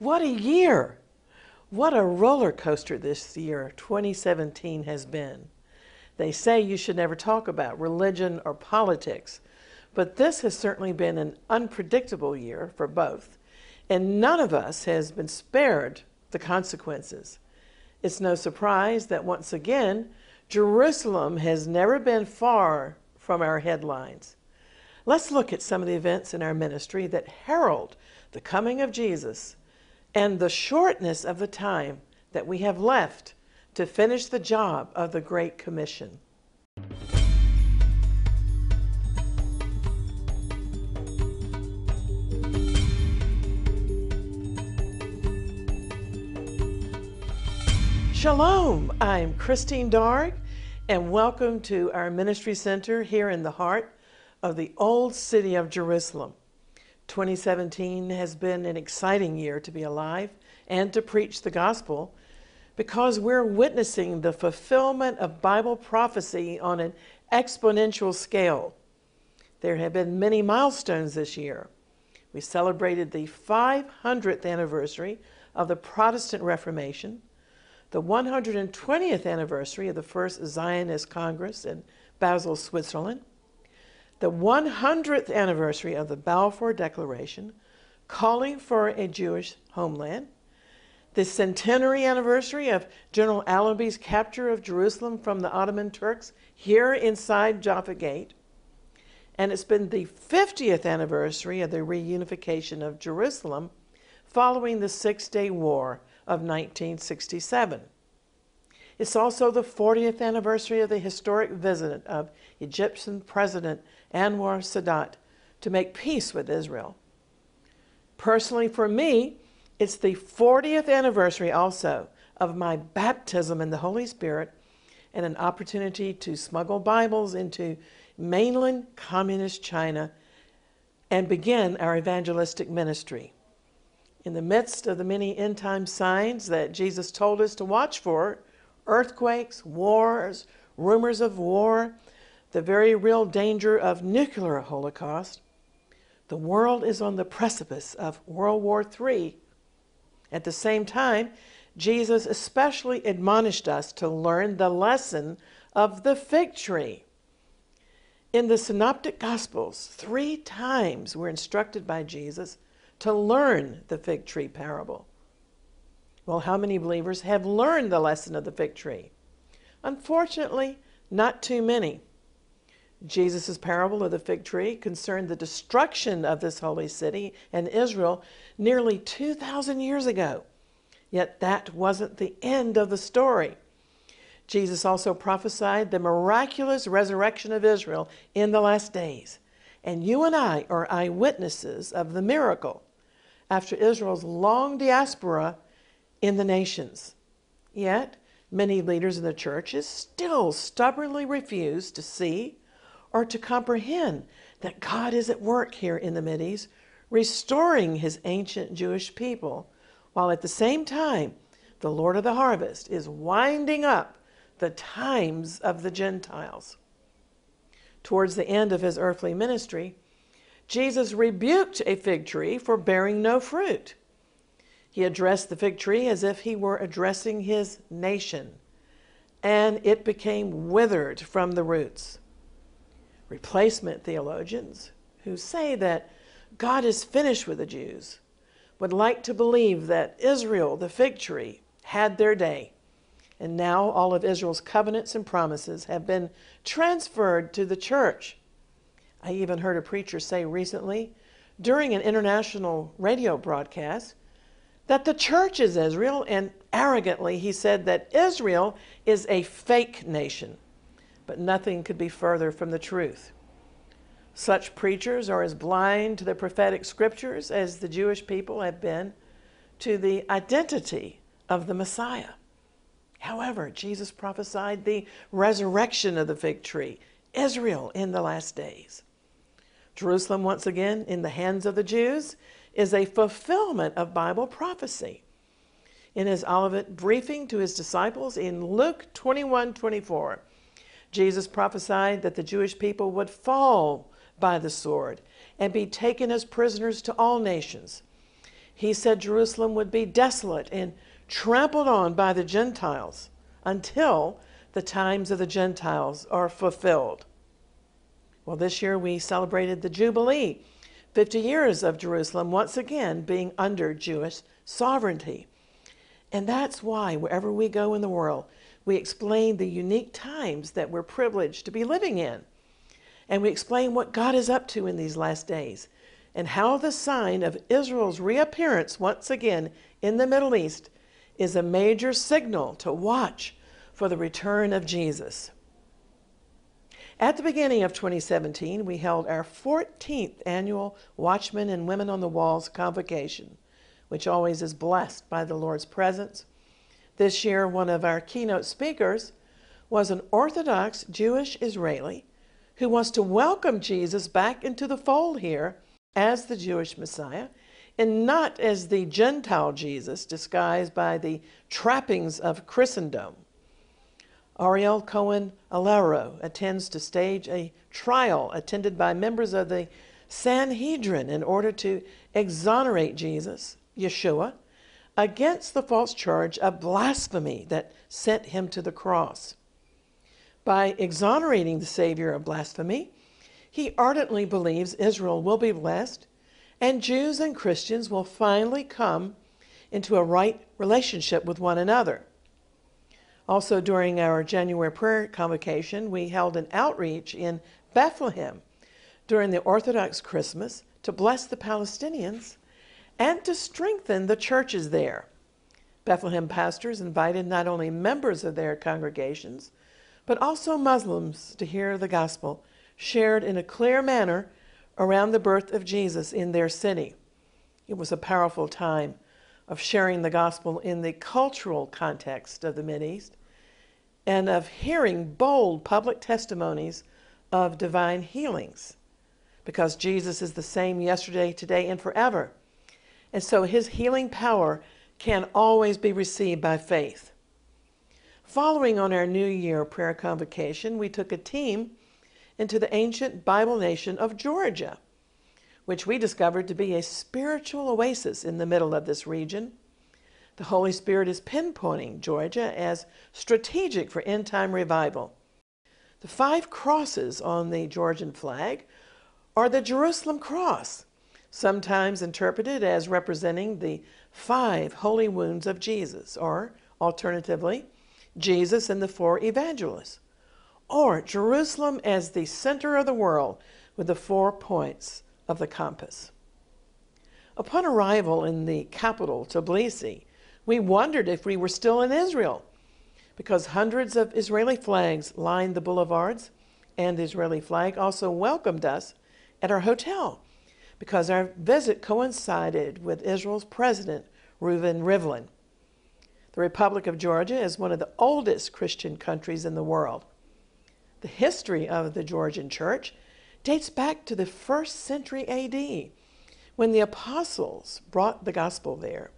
What a year! What a roller coaster this year, 2017, has been. They say you should never talk about religion or politics, but this has certainly been an unpredictable year for both, and none of us has been spared the consequences. It's no surprise that once again, Jerusalem has never been far from our headlines. Let's look at some of the events in our ministry that herald the coming of Jesus and the shortness of the time that we have left to finish the job of the Great Commission. Shalom, I'm Christine Darg, and welcome to our ministry center here in the heart of the old city of Jerusalem. 2017 has been an exciting year to be alive and to preach the gospel because we're witnessing the fulfillment of Bible prophecy on an exponential scale. There have been many milestones this year. We celebrated the 500th anniversary of the Protestant Reformation the 120th anniversary of the first Zionist Congress in Basel, Switzerland, the 100th anniversary of the Balfour Declaration calling for a Jewish homeland, the centenary anniversary of General Allenby's capture of Jerusalem from the Ottoman Turks here inside Jaffa Gate, and it's been the 50th anniversary of the reunification of Jerusalem following the Six Day War of 1967. It's also the 40th anniversary of the historic visit of Egyptian President Anwar Sadat to make peace with Israel. Personally, for me, it's the 40th anniversary also of my baptism in the Holy Spirit and an opportunity to smuggle Bibles into mainland communist China and begin our evangelistic ministry in the midst of the many end time signs that Jesus told us to watch for earthquakes, wars, rumors of war, the very real danger of nuclear holocaust. The world is on the precipice of World War III. At the same time, Jesus especially admonished us to learn the lesson of the fig tree. In the Synoptic Gospels, three times we're instructed by Jesus to learn the fig tree parable. Well, how many believers have learned the lesson of the fig tree? Unfortunately, not too many. Jesus' parable of the fig tree concerned the destruction of this holy city and Israel nearly 2,000 years ago. Yet that wasn't the end of the story. Jesus also prophesied the miraculous resurrection of Israel in the last days. And you and I are eyewitnesses of the miracle after Israel's long diaspora in the nations. Yet, many leaders in the churches still stubbornly refuse to see or to comprehend that God is at work here in the Mideast, restoring his ancient Jewish people, while at the same time, the Lord of the harvest is winding up the times of the Gentiles. Towards the end of his earthly ministry, Jesus rebuked a fig tree for bearing no fruit. He addressed the fig tree as if he were addressing his nation, and it became withered from the roots. Replacement theologians who say that God is finished with the Jews would like to believe that Israel, the fig tree, had their day. And now all of Israel's covenants and promises have been transferred to the church. I even heard a preacher say recently during an international radio broadcast that the church is Israel, and arrogantly he said that Israel is a fake nation. But nothing could be further from the truth. Such preachers are as blind to the prophetic scriptures as the Jewish people have been to the identity of the Messiah. However, Jesus prophesied the resurrection of the fig tree, Israel in the last days. Jerusalem, once again, in the hands of the Jews, is a fulfillment of Bible prophecy. In his Olivet briefing to his disciples in Luke 21 24, Jesus prophesied that the Jewish people would fall by the sword and be taken as prisoners to all nations. He said Jerusalem would be desolate and trampled on by the Gentiles until the times of the Gentiles are fulfilled. Well, this year we celebrated the Jubilee, 50 years of Jerusalem once again being under Jewish sovereignty. And that's why, wherever we go in the world, we explain the unique times that we're privileged to be living in. And we explain what God is up to in these last days and how the sign of Israel's reappearance once again in the Middle East is a major signal to watch for the return of Jesus. At the beginning of 2017, we held our 14th annual Watchmen and Women on the Walls convocation, which always is blessed by the Lord's presence. This year, one of our keynote speakers was an Orthodox Jewish Israeli who wants to welcome Jesus back into the fold here as the Jewish Messiah and not as the Gentile Jesus disguised by the trappings of Christendom. Ariel Cohen Alloro attends to stage a trial attended by members of the Sanhedrin in order to exonerate Jesus, Yeshua, against the false charge of blasphemy that sent him to the cross. By exonerating the Savior of blasphemy, he ardently believes Israel will be blessed and Jews and Christians will finally come into a right relationship with one another. Also, during our January prayer convocation, we held an outreach in Bethlehem during the Orthodox Christmas to bless the Palestinians and to strengthen the churches there. Bethlehem pastors invited not only members of their congregations, but also Muslims to hear the gospel shared in a clear manner around the birth of Jesus in their city. It was a powerful time of sharing the gospel in the cultural context of the Mideast and of hearing bold public testimonies of divine healings because Jesus is the same yesterday, today, and forever. And so his healing power can always be received by faith. Following on our New Year prayer convocation, we took a team into the ancient Bible nation of Georgia, which we discovered to be a spiritual oasis in the middle of this region. The Holy Spirit is pinpointing Georgia as strategic for end time revival. The five crosses on the Georgian flag are the Jerusalem cross, sometimes interpreted as representing the five holy wounds of Jesus, or alternatively, Jesus and the four evangelists or Jerusalem as the center of the world with the four points of the compass. Upon arrival in the capital, Tbilisi, we wondered if we were still in Israel because hundreds of Israeli flags lined the boulevards, and the Israeli flag also welcomed us at our hotel because our visit coincided with Israel's president, Reuven Rivlin. The Republic of Georgia is one of the oldest Christian countries in the world. The history of the Georgian church dates back to the first century AD when the apostles brought the gospel there.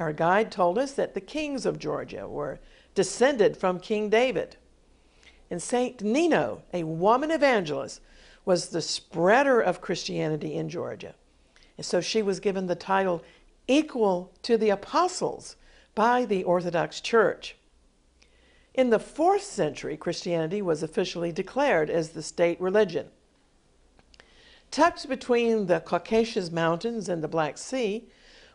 Our guide told us that the kings of Georgia were descended from King David. And Saint Nino, a woman evangelist, was the spreader of Christianity in Georgia. And so she was given the title equal to the apostles by the Orthodox Church. In the fourth century, Christianity was officially declared as the state religion. Tucked between the Caucasus Mountains and the Black Sea,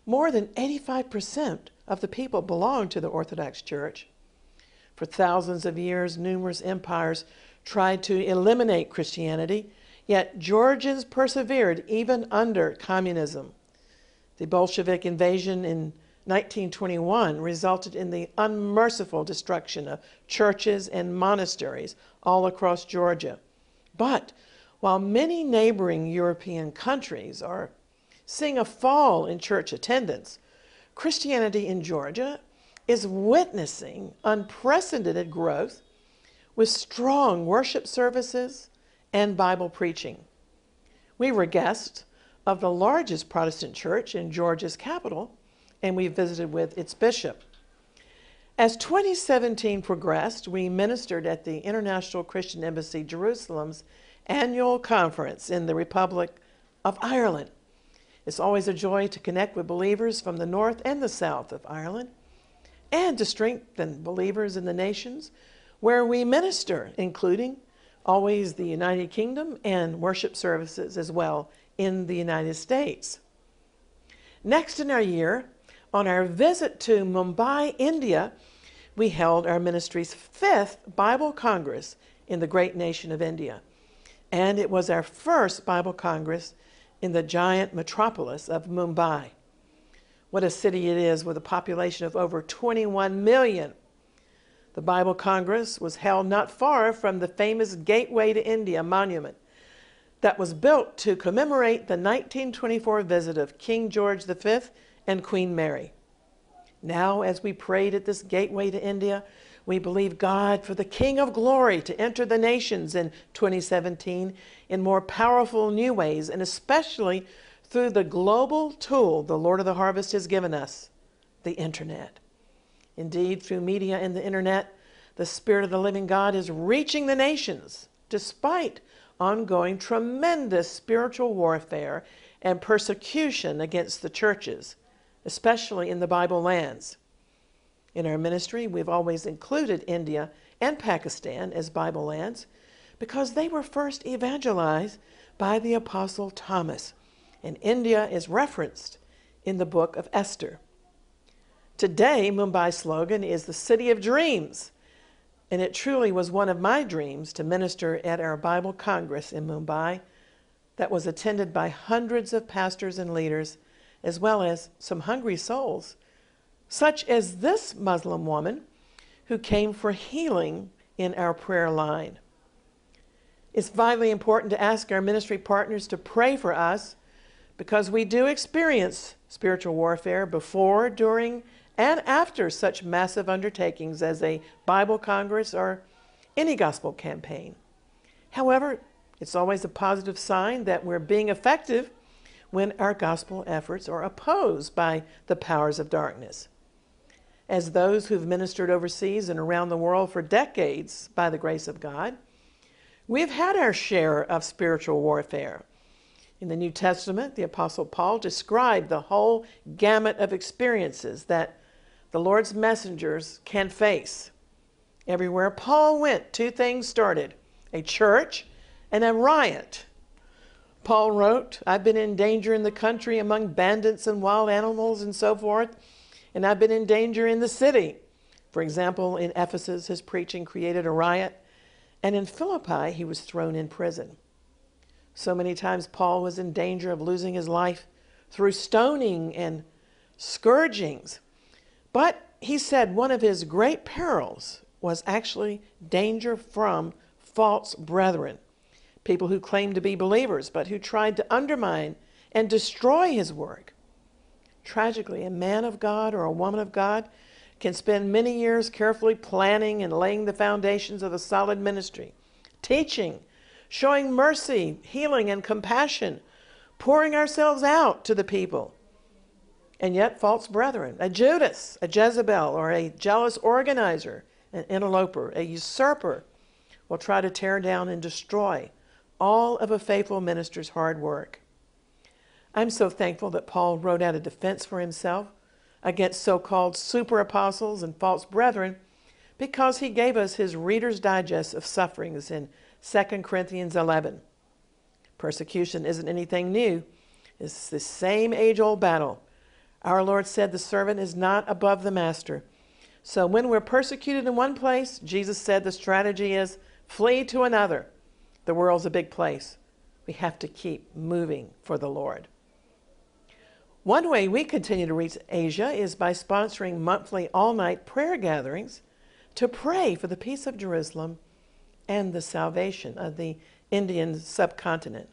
more than 85% of the people belonged to the Orthodox Church. For thousands of years, numerous empires tried to eliminate Christianity, yet Georgians persevered even under communism. The Bolshevik invasion in 1921 resulted in the unmerciful destruction of churches and monasteries all across Georgia. But while many neighboring European countries are seeing a fall in church attendance, Christianity in Georgia is witnessing unprecedented growth with strong worship services and Bible preaching. We were guests of the largest Protestant church in Georgia's capital, and we visited with its bishop. As 2017 progressed, we ministered at the International Christian Embassy Jerusalem's annual conference in the Republic of Ireland. It's always a joy to connect with believers from the north and the south of Ireland and to strengthen believers in the nations where we minister, including always the United Kingdom and worship services as well in the United States. Next in our year, on our visit to Mumbai, India, we held our ministry's fifth Bible Congress in the great nation of India. And it was our first Bible Congress in the giant metropolis of Mumbai. What a city it is with a population of over 21 million. The Bible Congress was held not far from the famous Gateway to India monument that was built to commemorate the 1924 visit of King George V and Queen Mary. Now, as we prayed at this gateway to India, we believe God for the King of Glory to enter the nations in 2017 in more powerful new ways, and especially through the global tool the Lord of the Harvest has given us the internet. Indeed, through media and the internet, the Spirit of the living God is reaching the nations despite ongoing tremendous spiritual warfare and persecution against the churches, especially in the Bible lands. In our ministry, we've always included India and Pakistan as Bible lands because they were first evangelized by the Apostle Thomas, and India is referenced in the book of Esther. Today, Mumbai's slogan is the City of Dreams, and it truly was one of my dreams to minister at our Bible Congress in Mumbai that was attended by hundreds of pastors and leaders, as well as some hungry souls, such as this Muslim woman who came for healing in our prayer line. It's vitally important to ask our ministry partners to pray for us because we do experience spiritual warfare before, during, and after such massive undertakings as a Bible Congress or any gospel campaign. However, it's always a positive sign that we're being effective when our gospel efforts are opposed by the powers of darkness. As those who've ministered overseas and around the world for decades by the grace of God, we've had our share of spiritual warfare. In the New Testament, the Apostle Paul described the whole gamut of experiences that the Lord's messengers can face. Everywhere Paul went, two things started a church and a riot. Paul wrote, I've been in danger in the country among bandits and wild animals and so forth, and I've been in danger in the city. For example, in Ephesus, his preaching created a riot, and in Philippi, he was thrown in prison. So many times, Paul was in danger of losing his life through stoning and scourgings. But he said one of his great perils was actually danger from false brethren, people who claimed to be believers, but who tried to undermine and destroy his work. Tragically, a man of God or a woman of God can spend many years carefully planning and laying the foundations of a solid ministry, teaching, showing mercy, healing, and compassion, pouring ourselves out to the people and yet false brethren, a Judas, a Jezebel, or a jealous organizer, an interloper, a usurper, will try to tear down and destroy all of a faithful minister's hard work. I'm so thankful that Paul wrote out a defense for himself against so called super apostles and false brethren because he gave us his Reader's Digest of sufferings in 2 Corinthians 11. Persecution isn't anything new, it's the same age old battle our Lord said the servant is not above the master. So when we're persecuted in one place, Jesus said the strategy is flee to another. The world's a big place. We have to keep moving for the Lord. One way we continue to reach Asia is by sponsoring monthly all night prayer gatherings to pray for the peace of Jerusalem and the salvation of the Indian subcontinent.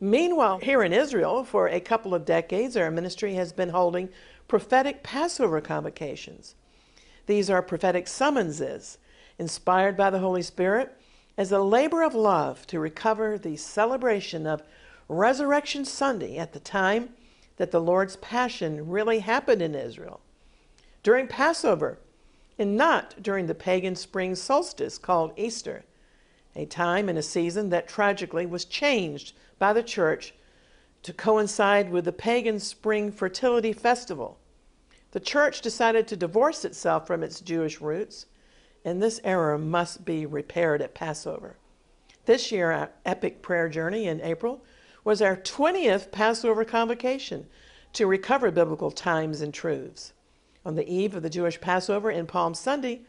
Meanwhile, here in Israel, for a couple of decades, our ministry has been holding prophetic Passover convocations. These are prophetic summonses inspired by the Holy Spirit as a labor of love to recover the celebration of Resurrection Sunday at the time that the Lord's Passion really happened in Israel. During Passover, and not during the pagan spring solstice called Easter, a time and a season that tragically was changed by the church to coincide with the pagan spring fertility festival. The church decided to divorce itself from its Jewish roots, and this error must be repaired at Passover. This year, our epic prayer journey in April was our 20th Passover convocation to recover biblical times and truths. On the eve of the Jewish Passover in Palm Sunday,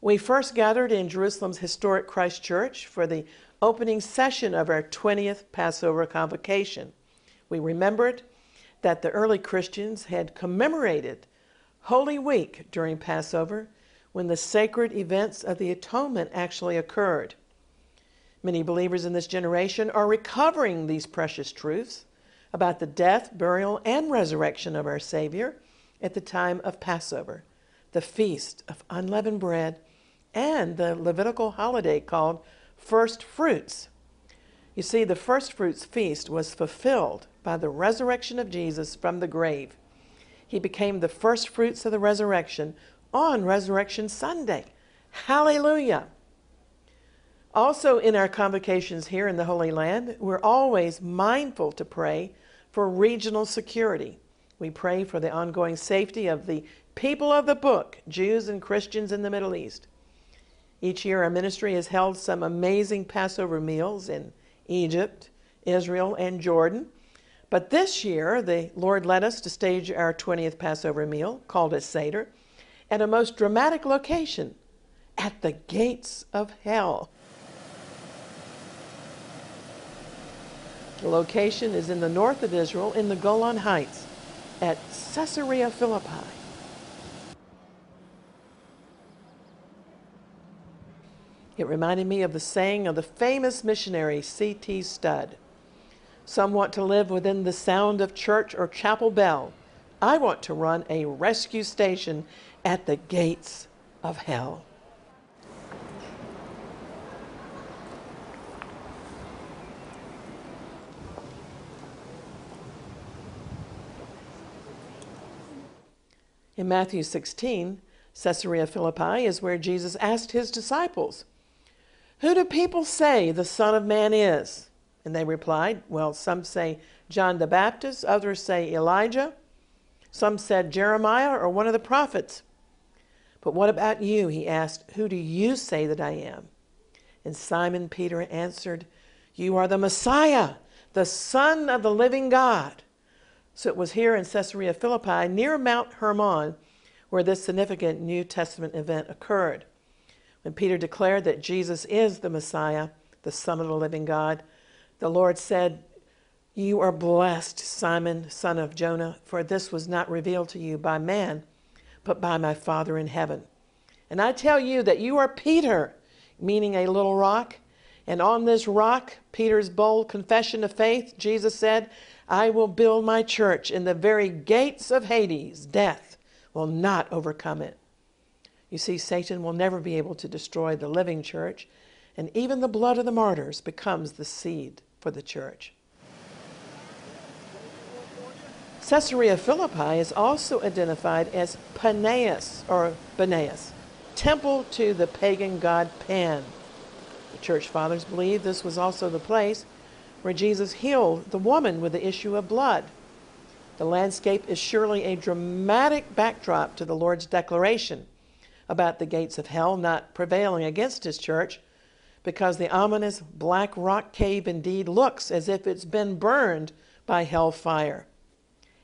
we first gathered in Jerusalem's historic Christ Church for the opening session of our 20th Passover convocation. We remembered that the early Christians had commemorated Holy Week during Passover when the sacred events of the atonement actually occurred. Many believers in this generation are recovering these precious truths about the death, burial, and resurrection of our Savior at the time of Passover, the feast of unleavened bread, and the Levitical holiday called First Fruits. You see, the First Fruits feast was fulfilled by the resurrection of Jesus from the grave. He became the first fruits of the resurrection on Resurrection Sunday. Hallelujah! Also, in our convocations here in the Holy Land, we're always mindful to pray for regional security. We pray for the ongoing safety of the people of the book, Jews and Christians in the Middle East. Each year, our ministry has held some amazing Passover meals in Egypt, Israel, and Jordan. But this year, the Lord led us to stage our 20th Passover meal, called a Seder, at a most dramatic location at the gates of hell. The location is in the north of Israel in the Golan Heights at Caesarea Philippi. It reminded me of the saying of the famous missionary C.T. Studd. Some want to live within the sound of church or chapel bell. I want to run a rescue station at the gates of hell. In Matthew 16, Caesarea Philippi is where Jesus asked his disciples, Who do people say the Son of Man is? And they replied, Well, some say John the Baptist, others say Elijah, some said Jeremiah or one of the prophets. But what about you? He asked, Who do you say that I am? And Simon Peter answered, You are the Messiah, the Son of the living God. So it was here in Caesarea Philippi, near Mount Hermon, where this significant New Testament event occurred. When Peter declared that Jesus is the Messiah, the Son of the living God, the Lord said, You are blessed, Simon, son of Jonah, for this was not revealed to you by man, but by my Father in heaven. And I tell you that you are Peter, meaning a little rock. And on this rock, Peter's bold confession of faith, Jesus said, I will build my church, and the very gates of Hades, death, will not overcome it. You see, Satan will never be able to destroy the living church, and even the blood of the martyrs becomes the seed for the church. Caesarea Philippi is also identified as Paneas or Banias, temple to the pagan god Pan. The church fathers believe this was also the place where Jesus healed the woman with the issue of blood. The landscape is surely a dramatic backdrop to the Lord's declaration about the gates of hell not prevailing against his church, because the ominous black rock cave indeed looks as if it's been burned by hell fire.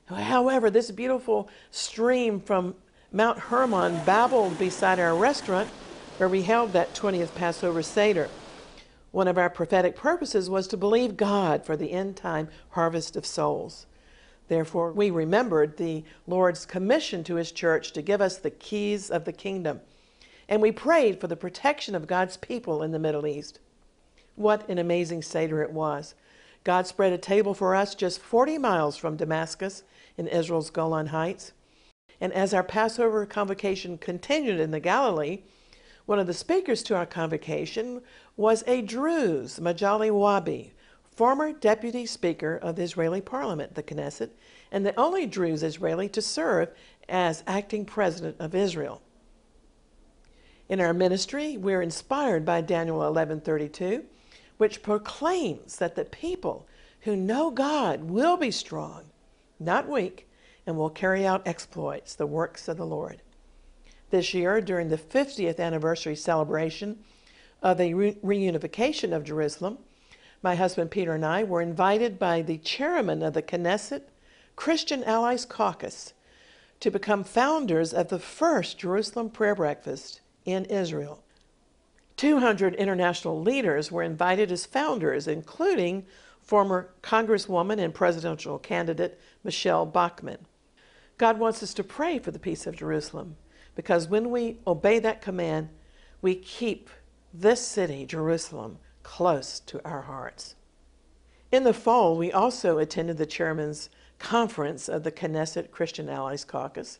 However, this beautiful stream from Mount Hermon babbled beside our restaurant where we held that 20th Passover Seder. One of our prophetic purposes was to believe God for the end time harvest of souls. Therefore, we remembered the Lord's commission to his church to give us the keys of the kingdom. And we prayed for the protection of God's people in the Middle East. What an amazing Seder it was. God spread a table for us just 40 miles from Damascus in Israel's Golan Heights. And as our Passover convocation continued in the Galilee, one of the speakers to our convocation was a Druze, Majalli Whbee, former deputy speaker of the Israeli parliament, the Knesset, and the only Druze Israeli to serve as acting president of Israel. In our ministry, we're inspired by Daniel 11:32, which proclaims that the people who know God will be strong, not weak, and will carry out exploits, the works of the Lord. This year, during the 50th anniversary celebration of the re- reunification of Jerusalem, my husband Peter and I were invited by the chairman of the Knesset Christian Allies Caucus to become founders of the first Jerusalem prayer breakfast in Israel. 200 international leaders were invited as founders, including former Congresswoman and presidential candidate Michele Bachmann. God wants us to pray for the peace of Jerusalem because when we obey that command, we keep this city, Jerusalem, close to our hearts. In the fall, we also attended the chairman's conference of the Knesset Christian Allies Caucus,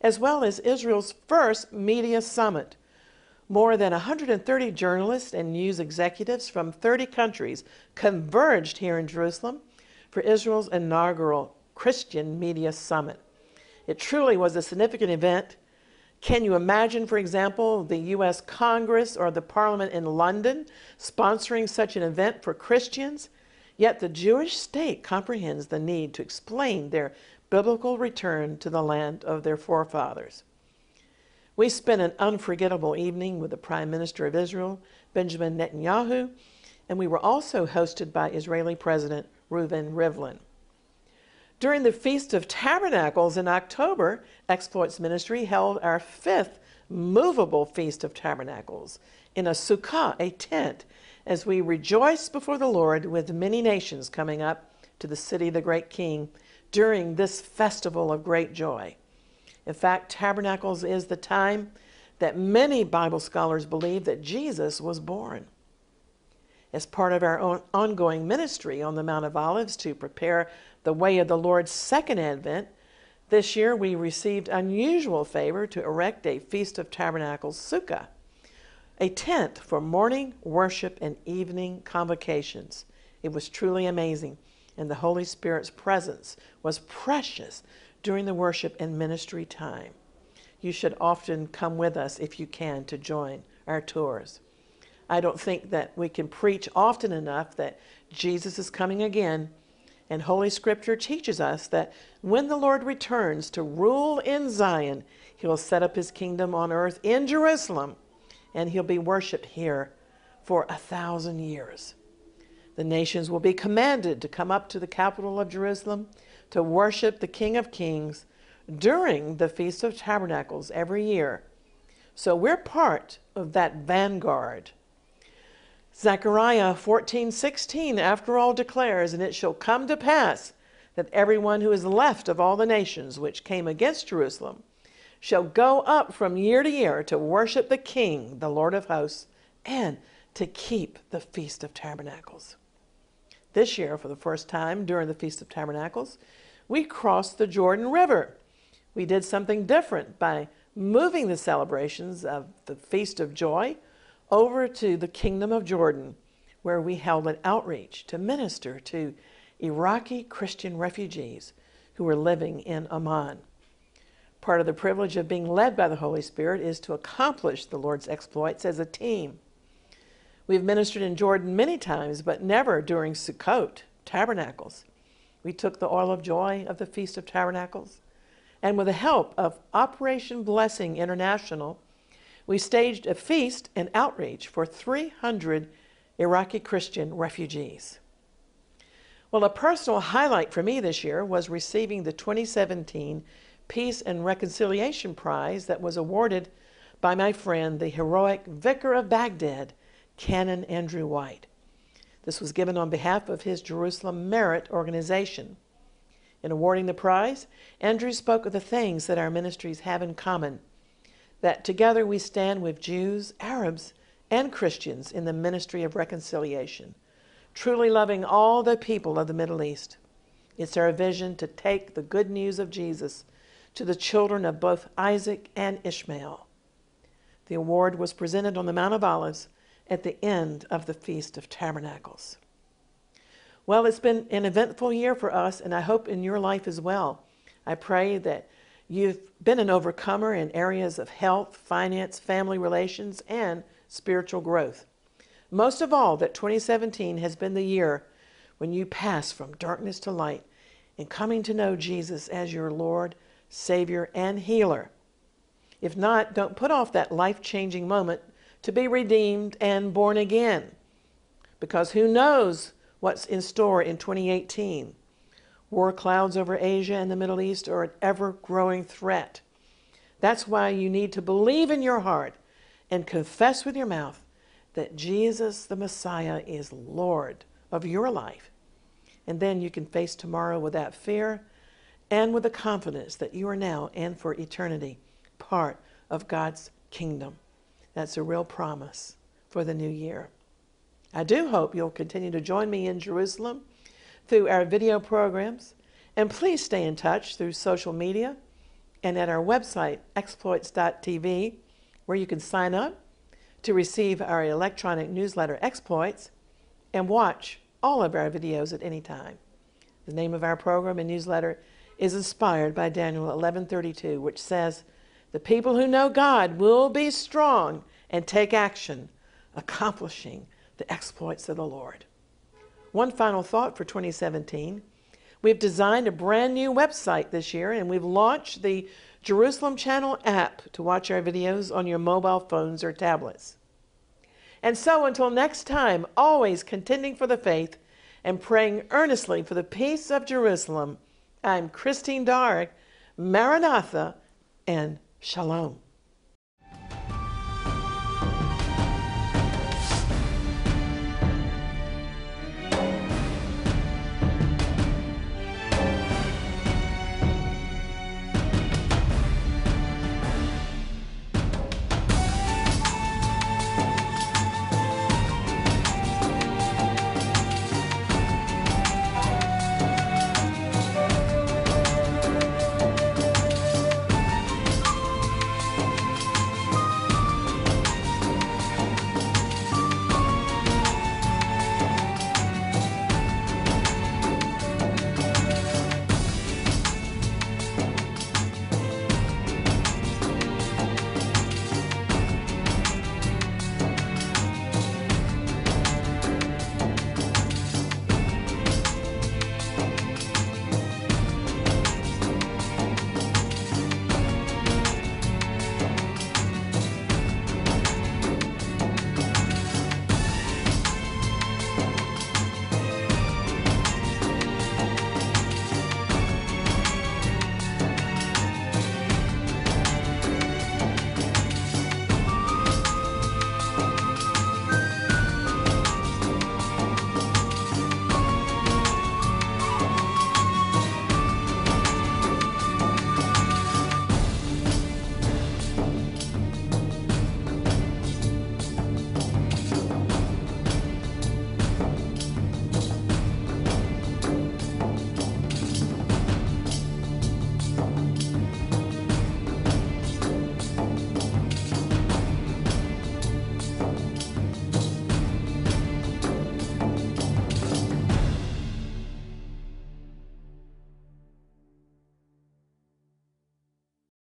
as well as Israel's first media summit. More than 130 journalists and news executives from 30 countries converged here in Jerusalem for Israel's inaugural Christian Media Summit. It truly was a significant event. Can you imagine, for example, the U.S. Congress or the Parliament in London sponsoring such an event for Christians? Yet the Jewish state comprehends the need to explain their biblical return to the land of their forefathers. We spent an unforgettable evening with the Prime Minister of Israel, Benjamin Netanyahu, and we were also hosted by Israeli President Reuven Rivlin. During the Feast of Tabernacles in October, Exploits Ministry held our fifth movable Feast of Tabernacles in a sukkah, a tent, as we rejoice before the Lord with many nations coming up to the city of the great King during this festival of great joy. In fact, Tabernacles is the time that many Bible scholars believe that Jesus was born as part of our ongoing ministry on the Mount of Olives to prepare the way of the Lord's second advent, this year we received unusual favor to erect a Feast of Tabernacles sukkah, a tent for morning worship and evening convocations. It was truly amazing, and the Holy Spirit's presence was precious during the worship and ministry time. You should often come with us if you can to join our tours. I don't think that we can preach often enough that Jesus is coming again. And Holy Scripture teaches us that when the Lord returns to rule in Zion, he will set up his kingdom on earth in Jerusalem, and he'll be worshiped here for a thousand years. The nations will be commanded to come up to the capital of Jerusalem to worship the King of Kings during the Feast of Tabernacles every year. So we're part of that vanguard Zechariah 14:16 after all declares and it shall come to pass that everyone who is left of all the nations which came against Jerusalem shall go up from year to year to worship the king the Lord of hosts and to keep the feast of tabernacles. This year for the first time during the feast of tabernacles we crossed the Jordan River. We did something different by moving the celebrations of the feast of joy over to the Kingdom of Jordan, where we held an outreach to minister to Iraqi Christian refugees who were living in Amman. Part of the privilege of being led by the Holy Spirit is to accomplish the Lord's exploits as a team. We've ministered in Jordan many times, but never during Sukkot, tabernacles. We took the oil of joy of the Feast of Tabernacles, and with the help of Operation Blessing International, we staged a feast and outreach for 300 Iraqi Christian refugees. Well, a personal highlight for me this year was receiving the 2017 Peace and Reconciliation Prize that was awarded by my friend, the heroic Vicar of Baghdad, Canon Andrew White. This was given on behalf of his Jerusalem Merit organization. In awarding the prize, Andrew spoke of the things that our ministries have in common that together we stand with Jews, Arabs, and Christians in the ministry of reconciliation, truly loving all the people of the Middle East. It's our vision to take the good news of Jesus to the children of both Isaac and Ishmael. The award was presented on the Mount of Olives at the end of the Feast of Tabernacles. Well, it's been an eventful year for us, and I hope in your life as well. I pray that You've been an overcomer in areas of health, finance, family relations, and spiritual growth. Most of all, that 2017 has been the year when you pass from darkness to light in coming to know Jesus as your Lord, Savior, and healer. If not, don't put off that life changing moment to be redeemed and born again. Because who knows what's in store in 2018? War clouds over Asia and the Middle East are an ever growing threat. That's why you need to believe in your heart and confess with your mouth that Jesus, the Messiah, is Lord of your life. And then you can face tomorrow without fear and with the confidence that you are now and for eternity part of God's kingdom. That's a real promise for the new year. I do hope you'll continue to join me in Jerusalem through our video programs, and please stay in touch through social media and at our website, exploits.tv, where you can sign up to receive our electronic newsletter, Exploits, and watch all of our videos at any time. The name of our program and newsletter is inspired by Daniel 11:32, which says, "The people who know God will be strong and take action, accomplishing the exploits of the Lord." One final thought for 2017. We've designed a brand new website this year and we've launched the Jerusalem Channel app to watch our videos on your mobile phones or tablets. And so until next time, always contending for the faith and praying earnestly for the peace of Jerusalem, I'm Christine Darg. Maranatha and Shalom.